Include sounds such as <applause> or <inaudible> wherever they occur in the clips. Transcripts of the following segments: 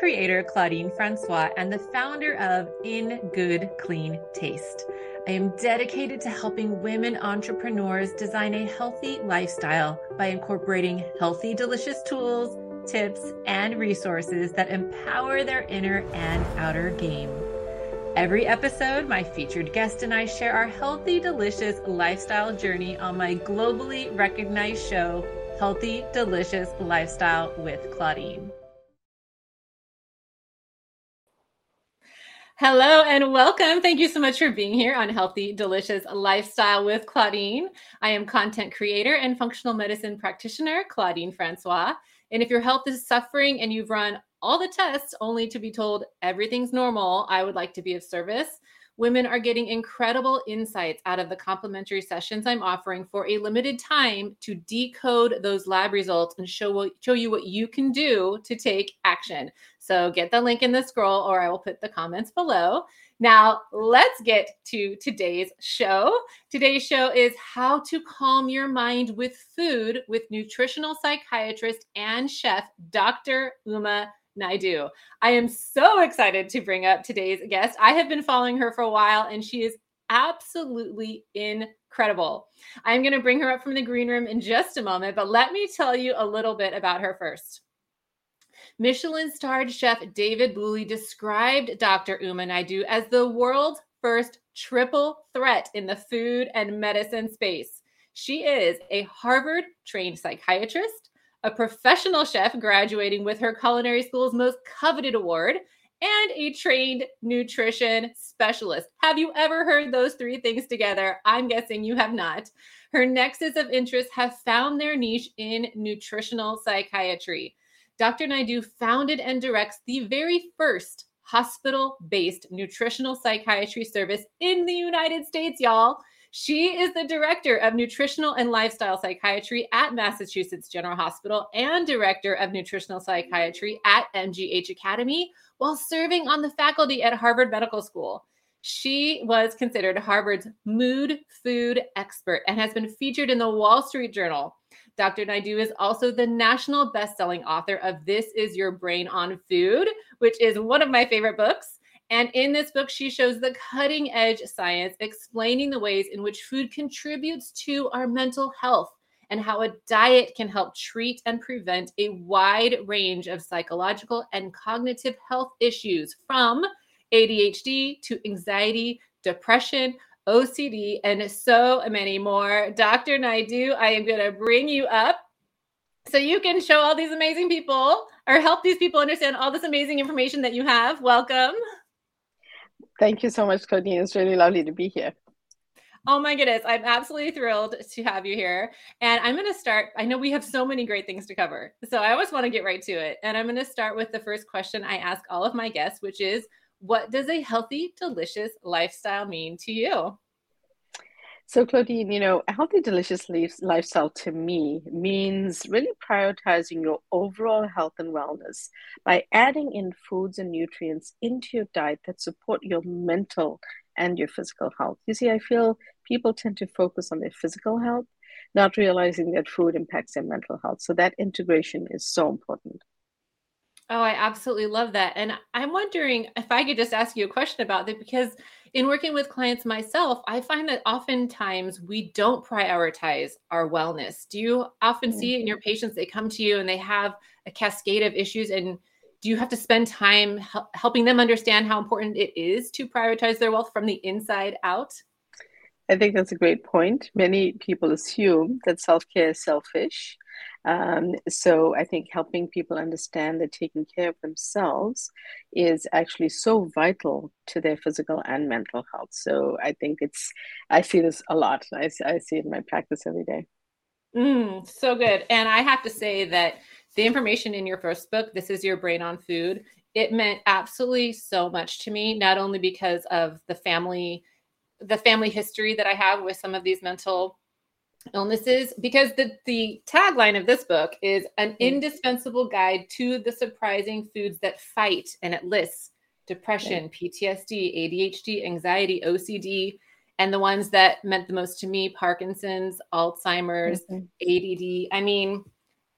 Creator Claudine Francois and the founder of In Good Clean Taste. I am dedicated to helping women entrepreneurs design a healthy lifestyle by incorporating healthy, delicious tools, tips, and resources that empower their inner and outer game. Every episode, my featured guest and I share our healthy, delicious lifestyle journey on my globally recognized show, Healthy, Delicious Lifestyle with Claudine. Hello and welcome. Thank you so much for being here on Healthy Delicious Lifestyle with Claudine. I am content creator and functional medicine practitioner, Claudine Francois. And if your health is suffering and you've run all the tests only to be told everything's normal, I would like to be of service. Women are getting incredible insights out of the complimentary sessions I'm offering for a limited time to decode those lab results and show, show you what you can do to take action. So get the link in the scroll or I will put the comments below. Now, let's get to today's show. Today's show is how to calm your mind with food with nutritional psychiatrist and chef Dr. Uma Naidoo. I am so excited to bring up today's guest. I have been following her for a while and she is absolutely incredible. I'm going to bring her up from the green room in just a moment, but let me tell you a little bit about her first. Michelin starred chef David Bouley described Dr. Uma Naidoo as the world's first triple threat in the food and medicine space. She is a Harvard trained psychiatrist, a professional chef graduating with her culinary school's most coveted award, and a trained nutrition specialist. Have you ever heard those three things together? I'm guessing you have not. Her nexus of interest have found their niche in nutritional psychiatry. Dr. Naidoo founded and directs the very first hospital based nutritional psychiatry service in the United States, y'all. She is the director of nutritional and lifestyle psychiatry at Massachusetts General Hospital and director of nutritional psychiatry at MGH Academy while serving on the faculty at Harvard Medical School. She was considered Harvard's mood food expert and has been featured in the Wall Street Journal, Dr. Naidoo is also the national best-selling author of This Is Your Brain on Food, which is one of my favorite books. And in this book, she shows the cutting edge science explaining the ways in which food contributes to our mental health and how a diet can help treat and prevent a wide range of psychological and cognitive health issues from ADHD to anxiety, depression, OCD, and so many more. Dr. Naidoo, I am going to bring you up so you can show all these amazing people or help these people understand all this amazing information that you have. Welcome. Thank you so much, Claudine. It's really lovely to be here. Oh my goodness, I'm absolutely thrilled to have you here. And I'm going to start. I know we have so many great things to cover. So I always want to get right to it. And I'm going to start with the first question I ask all of my guests, which is what does a healthy, delicious lifestyle mean to you? So, Claudine, you know, a healthy, delicious lifestyle to me means really prioritizing your overall health and wellness by adding in foods and nutrients into your diet that support your mental and your physical health. You see, I feel people tend to focus on their physical health, not realizing that food impacts their mental health. So, that integration is so important. Oh, I absolutely love that. And I'm wondering if I could just ask you a question about that because in working with clients myself, I find that oftentimes we don't prioritize our wellness. Do you often see in your mm-hmm. patients? They come to you and they have a cascade of issues. And do you have to spend time helping them understand how important it is to prioritize their wealth from the inside out? I think that's a great point. Many people assume that self care is selfish um, so I think helping people understand that taking care of themselves is actually so vital to their physical and mental health. So I think it's, I see this a lot. I, I see it in my practice every day. Mm, so good. And I have to say that the information in your first book, This is Your Brain on Food, it meant absolutely so much to me, not only because of the family, the family history that I have with some of these mental illnesses, because the, the tagline of this book is an mm. indispensable guide to the surprising foods that fight, and it lists depression, PTSD, ADHD, anxiety, OCD, and the ones that meant the most to me Parkinson's, Alzheimer's, mm-hmm. ADD. I mean,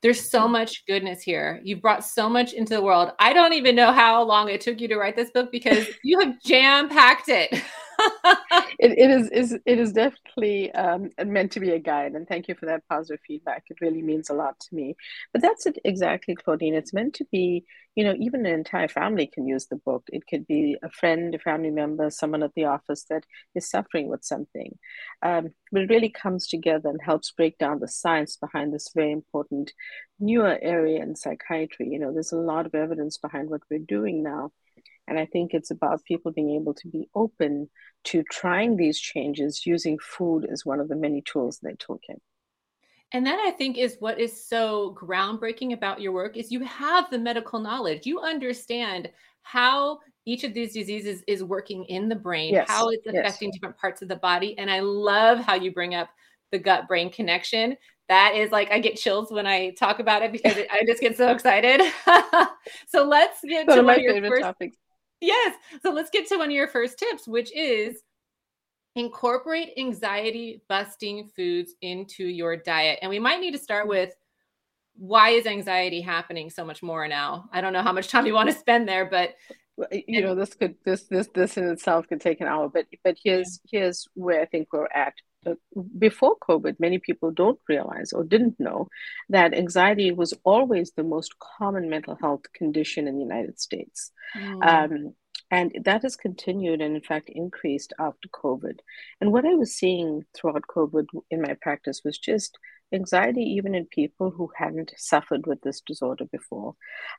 there's so much goodness here. You brought so much into the world. I don't even know how long it took you to write this book because <laughs> you have jam packed it. <laughs> <laughs> it, it is, is it is definitely um, meant to be a guide, and thank you for that positive feedback. It really means a lot to me. But that's it exactly, Claudine. It's meant to be, you know, even an entire family can use the book. It could be a friend, a family member, someone at the office that is suffering with something. Um, but it really comes together and helps break down the science behind this very important newer area in psychiatry. You know, there's a lot of evidence behind what we're doing now and I think it's about people being able to be open to trying these changes using food as one of the many tools in their toolkit. And that I think is what is so groundbreaking about your work is you have the medical knowledge. You understand how each of these diseases is working in the brain, yes. how it's affecting yes. different parts of the body. And I love how you bring up the gut brain connection. That is like I get chills when I talk about it because I just get so excited. <laughs> so let's get one to one of your first topics. Yes. So let's get to one of your first tips, which is incorporate anxiety busting foods into your diet. And we might need to start mm-hmm. with why is anxiety happening so much more now? I don't know how much time you want to spend there, but you know this could this this this in itself could take an hour but but here's here's where i think we're at before covid many people don't realize or didn't know that anxiety was always the most common mental health condition in the united states mm. um, and that has continued and, in fact, increased after COVID. And what I was seeing throughout COVID in my practice was just anxiety, even in people who hadn't suffered with this disorder before,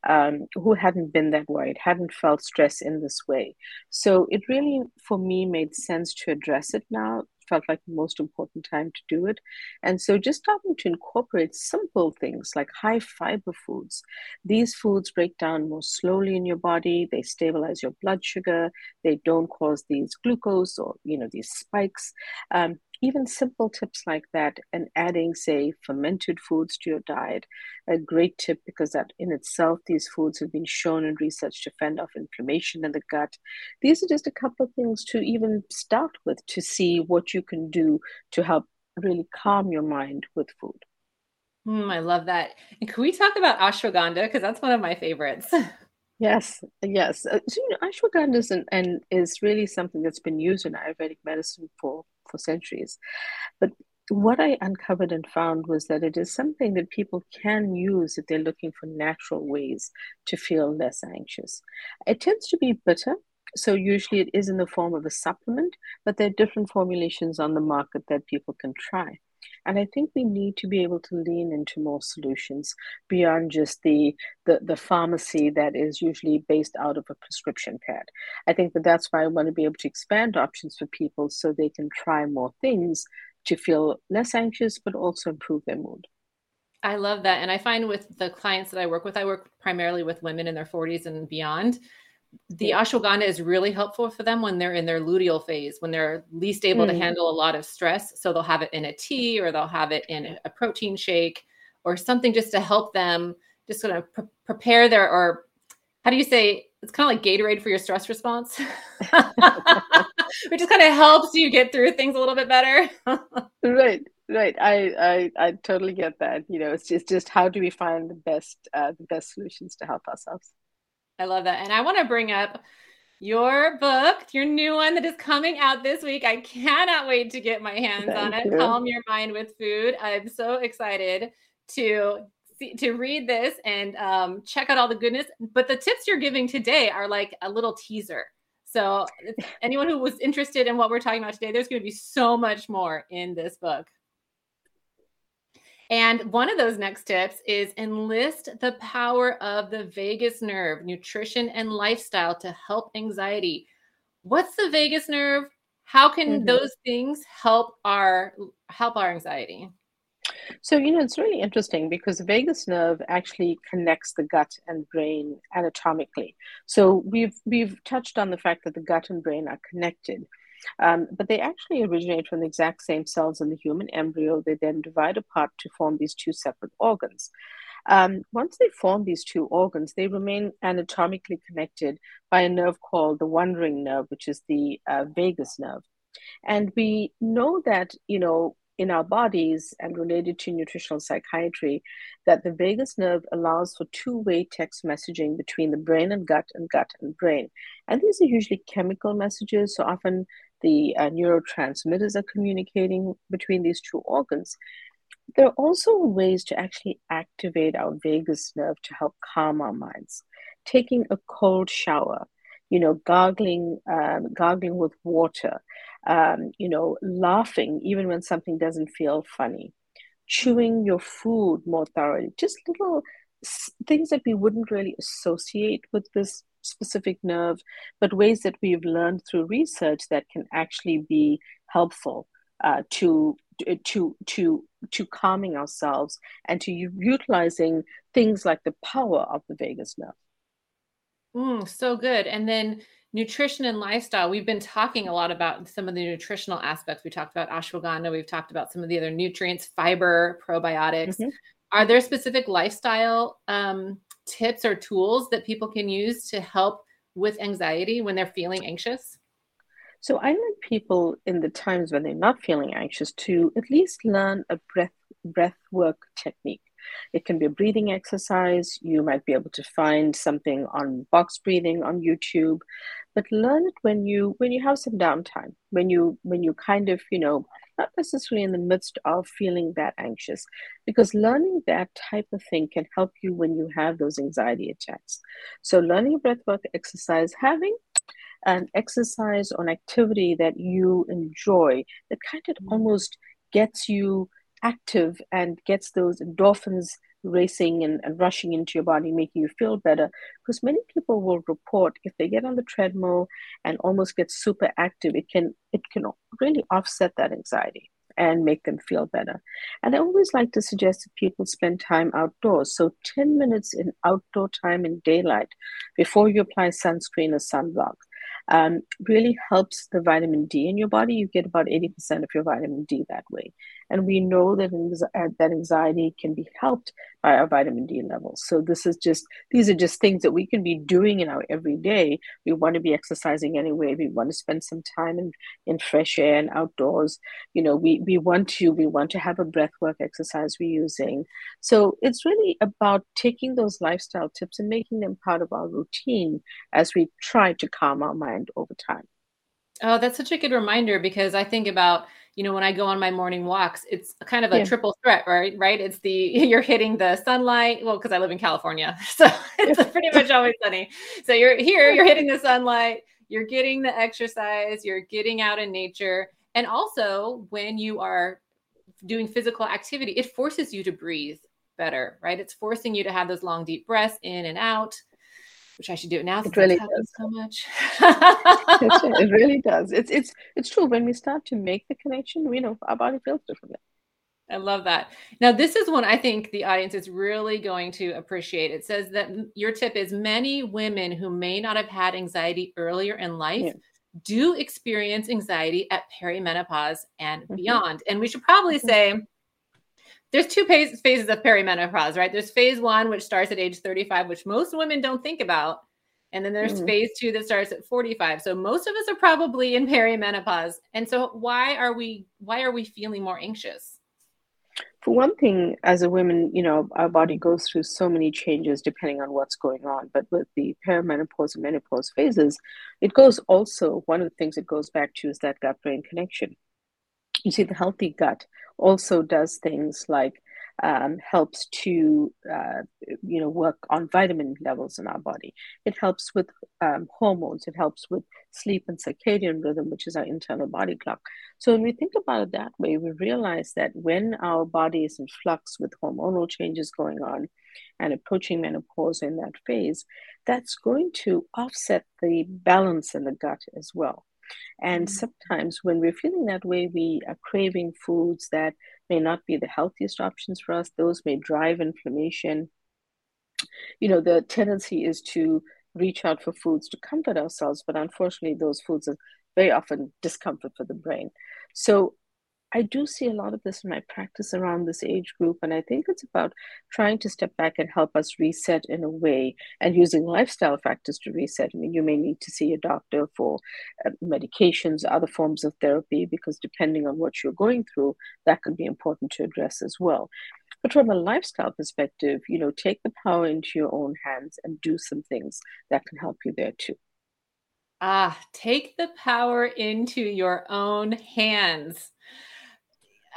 um, who hadn't been that worried, hadn't felt stress in this way. So it really, for me, made sense to address it now felt like the most important time to do it. And so just starting to incorporate simple things like high fiber foods. These foods break down more slowly in your body, they stabilize your blood sugar, they don't cause these glucose or you know these spikes. Um, even simple tips like that and adding say fermented foods to your diet a great tip because that in itself these foods have been shown in research to fend off inflammation in the gut. These are just a couple of things to even start with to see what you can do to help really calm your mind with food. Mm, i love that. And can we talk about ashwagandha? Because that's one of my favorites <laughs> Yes, yes. Uh, so, you know, ashwagandha is, an, and is really something that's been used in Ayurvedic medicine for, for centuries. But what I uncovered and found was that it is something that people can use if they're looking for natural ways to feel less anxious. It tends to be bitter, so usually it is in the form of a supplement, but there are different formulations on the market that people can try. And I think we need to be able to lean into more solutions beyond just the, the, the pharmacy that is usually based out of a prescription pad. I think that that's why I want to be able to expand options for people so they can try more things to feel less anxious, but also improve their mood. I love that. And I find with the clients that I work with, I work primarily with women in their 40s and beyond the ashwagandha is really helpful for them when they're in their luteal phase, when they're least able mm. to handle a lot of stress. So they'll have it in a tea or they'll have it in a protein shake or something just to help them just sort of pre- prepare their, or how do you say, it's kind of like Gatorade for your stress response, <laughs> which just kind of helps you get through things a little bit better. right. Right, I, I I totally get that. You know, it's just just how do we find the best uh, the best solutions to help ourselves. I love that. And I want to bring up your book, your new one that is coming out this week. I cannot wait to get my hands Thank on it. You. Calm Your Mind with Food. I'm so excited to see, to read this and um, check out all the goodness. But the tips you're giving today are like a little teaser. So anyone who was interested in what we're talking about today, there's going to be so much more in this book. And one of those next tips is enlist the power of the vagus nerve, nutrition and lifestyle to help anxiety. What's the vagus nerve? How can mm-hmm. those things help our help our anxiety? So, you know, it's really interesting because the vagus nerve actually connects the gut and brain anatomically. So we've we've touched on the fact that the gut and brain are connected. Um, but they actually originate from the exact same cells in the human embryo. They then divide apart to form these two separate organs. Um, once they form these two organs, they remain anatomically connected by a nerve called the wandering nerve, which is the uh, vagus nerve. And we know that, you know, in our bodies and related to nutritional psychiatry, that the vagus nerve allows for two way text messaging between the brain and gut and gut and brain. And these are usually chemical messages. So often the uh, neurotransmitters are communicating between these two organs. There are also ways to actually activate our vagus nerve to help calm our minds. Taking a cold shower, you know, gargling, um, gargling with water, um, you know, laughing even when something doesn't feel funny, chewing your food more thoroughly, just little things that we wouldn't really associate with this specific nerve, but ways that we've learned through research that can actually be helpful uh, to to to to calming ourselves and to utilizing things like the power of the vagus nerve. Mm, so good. And then nutrition and lifestyle. We've been talking a lot about some of the nutritional aspects. We talked about ashwagandha. We've talked about some of the other nutrients, fiber, probiotics. Mm-hmm. Are there specific lifestyle um, tips or tools that people can use to help with anxiety when they're feeling anxious? So I like people in the times when they're not feeling anxious to at least learn a breath breath work technique. It can be a breathing exercise. You might be able to find something on box breathing on YouTube, but learn it when you when you have some downtime, when you when you kind of you know not necessarily in the midst of feeling that anxious, because learning that type of thing can help you when you have those anxiety attacks. So learning breathwork exercise, having an exercise or an activity that you enjoy that kind of mm-hmm. almost gets you active and gets those endorphins racing and, and rushing into your body, making you feel better. Because many people will report if they get on the treadmill and almost get super active, it can it can really offset that anxiety and make them feel better. And I always like to suggest that people spend time outdoors. So 10 minutes in outdoor time in daylight before you apply sunscreen or sunblock um, really helps the vitamin D in your body. You get about 80% of your vitamin D that way. And we know that, uh, that anxiety can be helped by our vitamin D levels. So this is just, these are just things that we can be doing in our everyday. We want to be exercising anyway. We want to spend some time in, in fresh air and outdoors. You know, we, we want to, we want to have a breath work exercise we're using. So it's really about taking those lifestyle tips and making them part of our routine as we try to calm our mind over time. Oh, that's such a good reminder because I think about, you know, when I go on my morning walks, it's kind of a yeah. triple threat, right? Right? It's the <laughs> you're hitting the sunlight. Well, because I live in California, <laughs> so it's pretty much always sunny. So you're here, you're hitting the sunlight, you're getting the exercise, you're getting out in nature, and also when you are doing physical activity, it forces you to breathe better, right? It's forcing you to have those long, deep breaths in and out which I should do it now. It really does so much. it really <laughs> does. It's it's it's true. When we start to make the connection, we know our body feels differently. I love that. Now, this is one I think the audience is really going to appreciate. It says that your tip is many women who may not have had anxiety earlier in life yeah. do experience anxiety at perimenopause and mm-hmm. beyond. And we should probably mm-hmm. say there's two phases of perimenopause, right? There's phase one, which starts at age 35, which most women don't think about. And then there's mm. phase two that starts at 45. So most of us are probably in perimenopause. And so why are we why are we feeling more anxious? For one thing, as a woman, you know, our body goes through so many changes depending on what's going on. But with the perimenopause and menopause phases, it goes also, one of the things it goes back to is that gut brain connection you see the healthy gut also does things like um, helps to uh, you know work on vitamin levels in our body. It helps with um, hormones. It helps with sleep and circadian rhythm which is our internal body clock. So when we think about it that way we realize that when our body is in flux with hormonal changes going on and approaching menopause in that phase that's going to offset the balance in the gut as well And mm-hmm. sometimes when we're feeling that way, we are craving foods that may not be the healthiest options for us. Those may drive inflammation. You know, the tendency is to reach out for foods to comfort ourselves, but unfortunately, those foods are very often discomfort for the brain. So I do see a lot of this in my practice around this age group. And I think it's about trying to step back and help us reset in a way and using lifestyle factors to reset. I mean, you may need to see a doctor for uh, medications, other forms of therapy, because depending on what you're going through, that could be important to address as well. But from a lifestyle perspective, you know, take the power into your own hands and do some things that can help you there too. Ah, take the power into your own hands.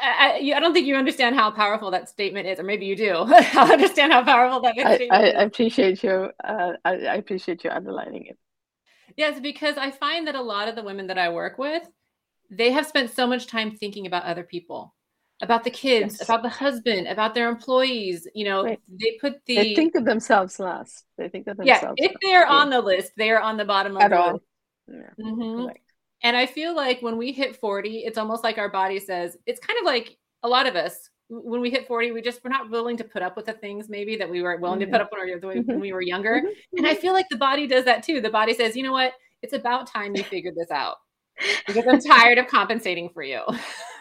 I, I, don't think you understand how powerful that statement is, or maybe you do. <laughs> I understand how powerful that I, I, I appreciate you. Uh, I, I appreciate you underlining it. Yes, because I find that a lot of the women that I work with, they have spent so much time thinking about other people, about the kids, yes. about the husband, about their employees. You know, right. they put the they think of themselves last. They think of themselves. Yeah, if they are on the list, they are on the bottom of At the all. list. Yeah. Mm-hmm. Right. And I feel like when we hit 40, it's almost like our body says, it's kind of like a lot of us, when we hit 40, we just, we're not willing to put up with the things maybe that we weren't willing mm-hmm. to put up when we, were, when we were younger. Mm-hmm. And I feel like the body does that too. The body says, you know what? It's about time you <laughs> figured this out because I'm tired of compensating for you. <laughs>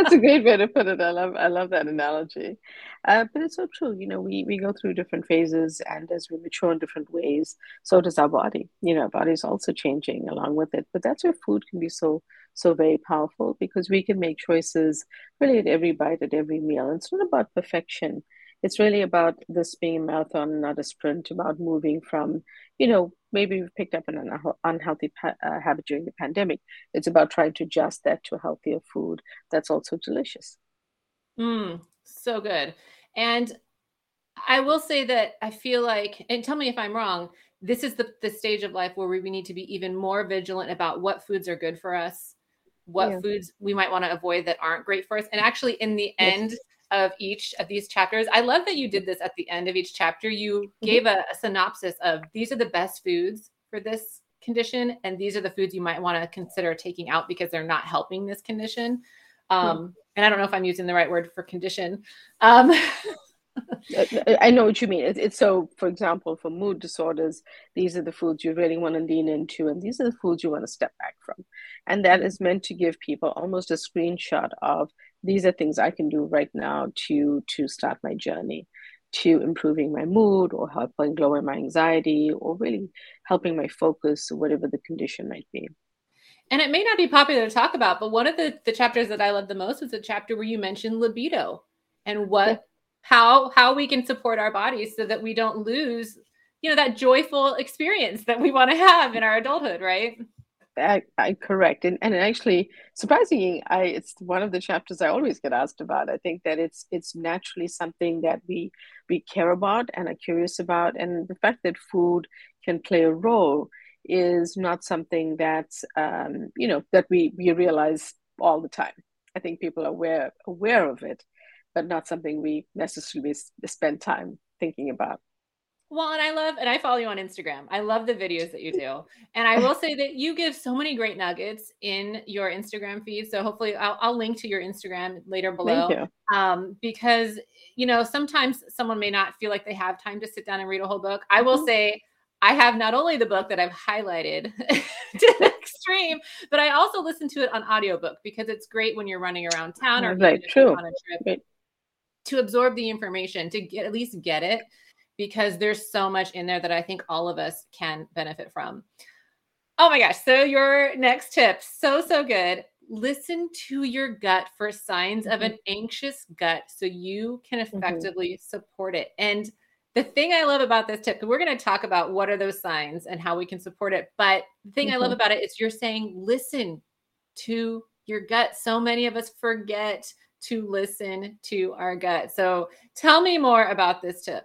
That's a great way to put it. I love I love that analogy. Uh, but it's so true. You know, we we go through different phases, and as we mature in different ways, so does our body. You know, our body is also changing along with it. But that's where food can be so so very powerful because we can make choices really at every bite, at every meal. It's not about perfection. It's really about this being a marathon, not a sprint. About moving from, you know, maybe we've picked up an unhealthy uh, habit during the pandemic. It's about trying to adjust that to a healthier food that's also delicious. Mm, so good. And I will say that I feel like, and tell me if I'm wrong, this is the, the stage of life where we need to be even more vigilant about what foods are good for us, what yeah. foods we might want to avoid that aren't great for us. And actually, in the yes. Of each of these chapters. I love that you did this at the end of each chapter. You mm-hmm. gave a, a synopsis of these are the best foods for this condition, and these are the foods you might want to consider taking out because they're not helping this condition. Um, mm-hmm. And I don't know if I'm using the right word for condition. Um, <laughs> I know what you mean. It's, it's, so, for example, for mood disorders, these are the foods you really want to lean into, and these are the foods you want to step back from. And that is meant to give people almost a screenshot of these are things I can do right now to to start my journey to improving my mood or helping lower my anxiety or really helping my focus whatever the condition might be and it may not be popular to talk about but one of the, the chapters that i love the most was the chapter where you mentioned libido and what yeah. how how we can support our bodies so that we don't lose you know that joyful experience that we want to have in our adulthood right I, I correct and and actually surprisingly I it's one of the chapters I always get asked about. I think that it's it's naturally something that we we care about and are curious about, and the fact that food can play a role is not something that's um, you know that we we realize all the time. I think people are aware aware of it, but not something we necessarily spend time thinking about. Well, and I love, and I follow you on Instagram. I love the videos that you do. And I will <laughs> say that you give so many great nuggets in your Instagram feed. So hopefully I'll, I'll link to your Instagram later below. Um, because, you know, sometimes someone may not feel like they have time to sit down and read a whole book. I will mm-hmm. say, I have not only the book that I've highlighted <laughs> to the extreme, but I also listen to it on audiobook because it's great when you're running around town or right, on a trip right. to absorb the information, to get at least get it because there's so much in there that I think all of us can benefit from. Oh my gosh. So, your next tip, so, so good. Listen to your gut for signs mm-hmm. of an anxious gut so you can mm-hmm. effectively mm-hmm. support it. And the thing I love about this tip, we're going to talk about what are those signs and how we can support it. But the thing mm-hmm. I love mm-hmm. about it is you're saying, listen to your gut. So many of us forget to listen to our gut. So, tell me more about this tip.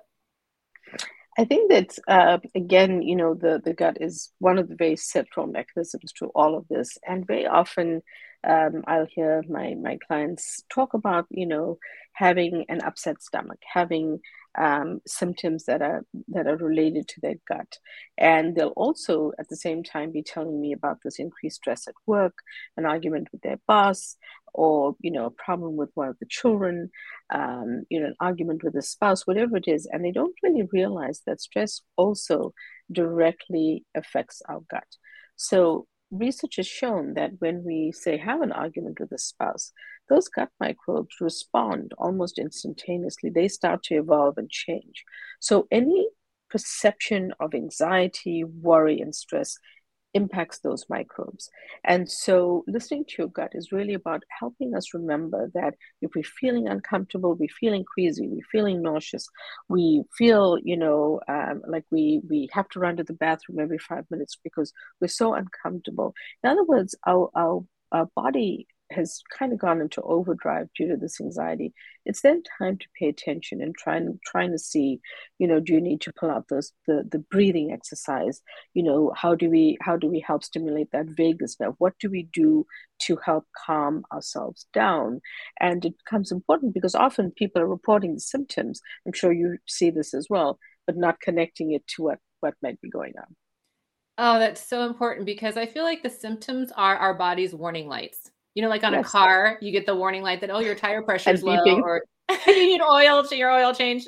I think that uh, again, you know, the the gut is one of the very central mechanisms to all of this, and very often um, I'll hear my my clients talk about, you know, having an upset stomach, having um, symptoms that are that are related to their gut, and they'll also at the same time be telling me about this increased stress at work, an argument with their boss, or you know a problem with one of the children, um, you know an argument with a spouse, whatever it is, and they don't really realize that stress also directly affects our gut. So research has shown that when we say have an argument with a spouse, those gut microbes respond almost instantaneously. They start to evolve and change. So any perception of anxiety, worry, and stress impacts those microbes. And so listening to your gut is really about helping us remember that if we're feeling uncomfortable, we're feeling queasy, we're feeling nauseous, we feel, you know, um, like we, we have to run to the bathroom every five minutes because we're so uncomfortable. In other words, our, our, our body has kind of gone into overdrive due to this anxiety it's then time to pay attention and trying trying to see you know do you need to pull out those the the breathing exercise? You know how do we how do we help stimulate that vagus nerve? What do we do to help calm ourselves down? And it becomes important because often people are reporting the symptoms. I'm sure you see this as well but not connecting it to what what might be going on. Oh, that's so important because I feel like the symptoms are our body's warning lights. You know, like on yes. a car, you get the warning light that, oh, your tire pressure is low or <laughs> you need oil to your oil change.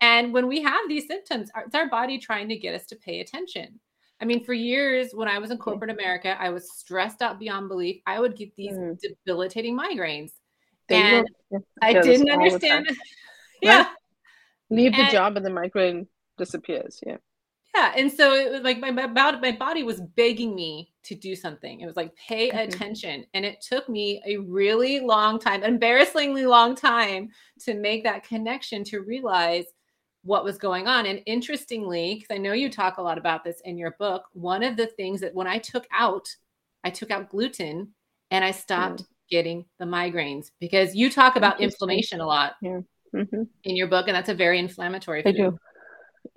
And when we have these symptoms, it's our body trying to get us to pay attention. I mean, for years when I was in corporate America, I was stressed out beyond belief. I would get these mm. debilitating migraines. They and I didn't understand. <laughs> yeah. Right? Leave and, the job and the migraine disappears. Yeah yeah and so it was like my, my, my body was begging me to do something it was like pay mm-hmm. attention and it took me a really long time embarrassingly long time to make that connection to realize what was going on and interestingly because i know you talk a lot about this in your book one of the things that when i took out i took out gluten and i stopped mm. getting the migraines because you talk about inflammation a lot yeah. mm-hmm. in your book and that's a very inflammatory food. I do.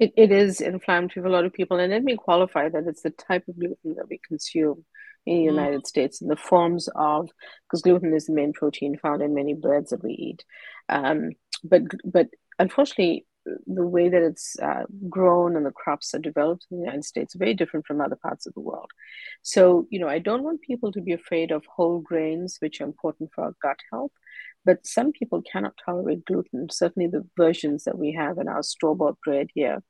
It, it is inflammatory for a lot of people. And let me qualify that it's the type of gluten that we consume in the mm. United States in the forms of, because gluten is the main protein found in many breads that we eat. Um, but, but unfortunately, the way that it's uh, grown and the crops are developed in the United States are very different from other parts of the world. So, you know, I don't want people to be afraid of whole grains, which are important for our gut health. But some people cannot tolerate gluten, certainly the versions that we have in our store bought bread here.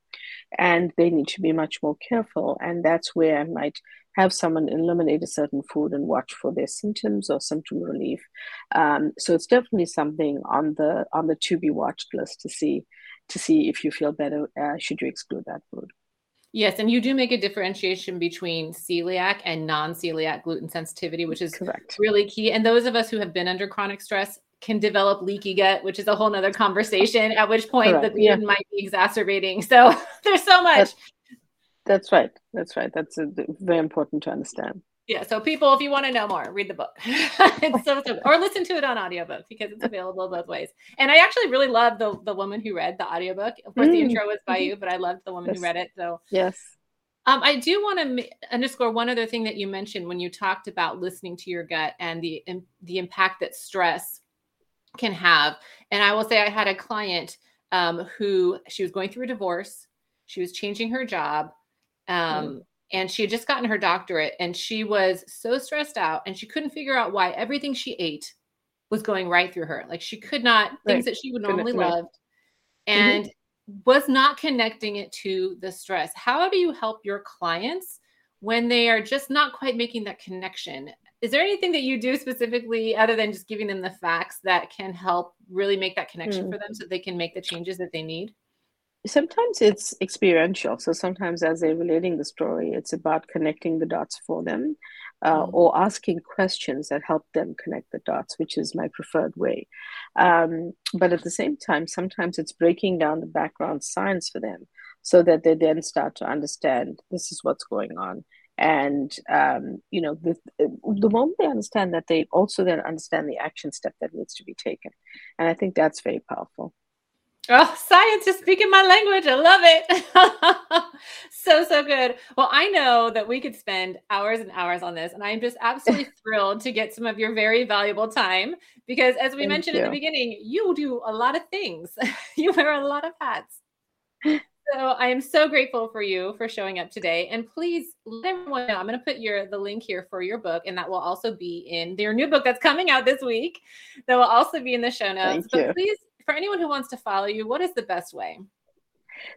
And they need to be much more careful. And that's where I might have someone eliminate a certain food and watch for their symptoms or symptom relief. Um, so it's definitely something on the on the to be watched list to see to see if you feel better. Uh, should you exclude that food? Yes, and you do make a differentiation between celiac and non-celiac gluten sensitivity, which is Correct. really key. And those of us who have been under chronic stress can develop leaky gut, which is a whole nother conversation, at which point Correct. the gluten yeah. might be exacerbating. So <laughs> there's so much. That's, that's right. That's right. That's a, very important to understand. Yeah. So people, if you want to know more, read the book. <laughs> so, so, or listen to it on audiobook because it's available both ways. And I actually really love the the woman who read the audiobook. Of course, mm. the intro was by mm-hmm. you, but I loved the woman yes. who read it. So yes. Um, I do want to underscore one other thing that you mentioned when you talked about listening to your gut and the the impact that stress can have. And I will say I had a client um, who she was going through a divorce. She was changing her job. Um, mm. And she had just gotten her doctorate and she was so stressed out and she couldn't figure out why everything she ate was going right through her. Like she could not, right. things that she would normally love, and mm-hmm. was not connecting it to the stress. How do you help your clients when they are just not quite making that connection? Is there anything that you do specifically other than just giving them the facts that can help really make that connection mm. for them so they can make the changes that they need sometimes it's experiential so sometimes as they're relating the story it's about connecting the dots for them uh, mm. or asking questions that help them connect the dots which is my preferred way um, but at the same time sometimes it's breaking down the background science for them so that they then start to understand this is what's going on and um, you know the, the moment they understand that they also then understand the action step that needs to be taken and i think that's very powerful Oh, science is speaking my language. I love it. <laughs> so, so good. Well, I know that we could spend hours and hours on this, and I'm just absolutely <laughs> thrilled to get some of your very valuable time because, as we Thank mentioned you. at the beginning, you do a lot of things, <laughs> you wear a lot of hats. So I am so grateful for you for showing up today. And please let everyone know. I'm going to put your the link here for your book, and that will also be in your new book that's coming out this week. That will also be in the show notes. Thank but you. please, for anyone who wants to follow you, what is the best way?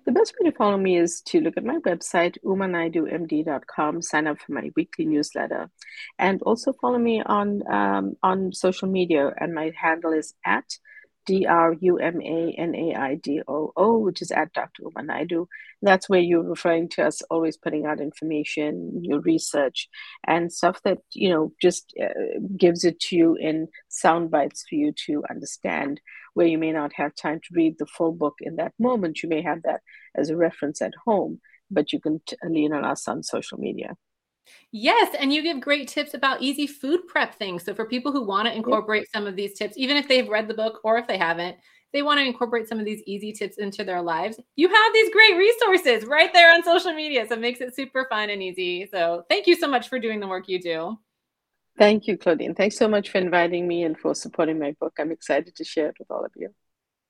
The best way to follow me is to look at my website, umanaidoomd.com, sign up for my weekly newsletter, and also follow me on um, on social media. And my handle is at D R U M A N A I D O O, which is at Dr. Uma Naidoo. That's where you're referring to us always putting out information, your research, and stuff that, you know, just uh, gives it to you in sound bites for you to understand where you may not have time to read the full book in that moment. You may have that as a reference at home, but you can t- lean on us on social media. Yes, and you give great tips about easy food prep things. So for people who want to incorporate some of these tips, even if they've read the book or if they haven't, they want to incorporate some of these easy tips into their lives. You have these great resources right there on social media. So it makes it super fun and easy. So thank you so much for doing the work you do. Thank you, Claudine. Thanks so much for inviting me and for supporting my book. I'm excited to share it with all of you.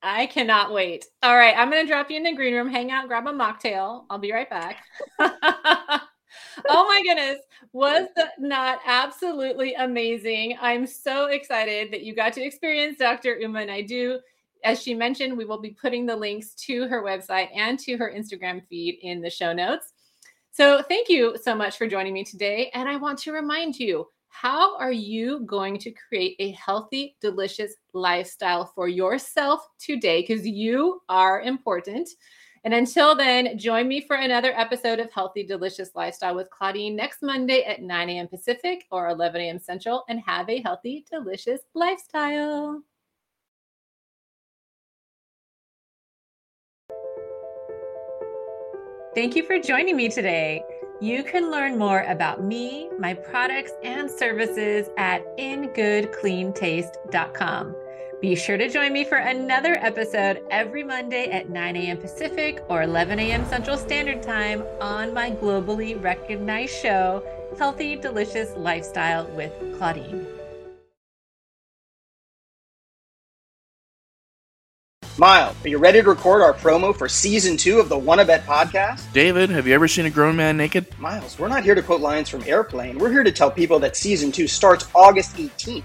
I cannot wait. All right, I'm going to drop you in the green room, hang out, grab a mocktail. I'll be right back. <laughs> oh my goodness. Was not absolutely amazing? I'm so excited that you got to experience Dr. Uma Naidoo. As she mentioned, we will be putting the links to her website and to her Instagram feed in the show notes. So, thank you so much for joining me today. And I want to remind you how are you going to create a healthy, delicious lifestyle for yourself today? Because you are important. And until then, join me for another episode of Healthy Delicious Lifestyle with Claudine next Monday at 9 a.m. Pacific or 11 a.m. Central. And have a healthy, delicious lifestyle. Thank you for joining me today. You can learn more about me, my products, and services at ingoodcleantaste.com. Be sure to join me for another episode every Monday at 9 a.m. Pacific or 11 a.m. Central Standard Time on my globally recognized show, Healthy Delicious Lifestyle with Claudine. Miles, are you ready to record our promo for season two of the Wanna Bet podcast? David, have you ever seen a grown man naked? Miles, we're not here to quote lines from Airplane. We're here to tell people that season two starts August 18th.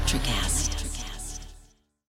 Electricast.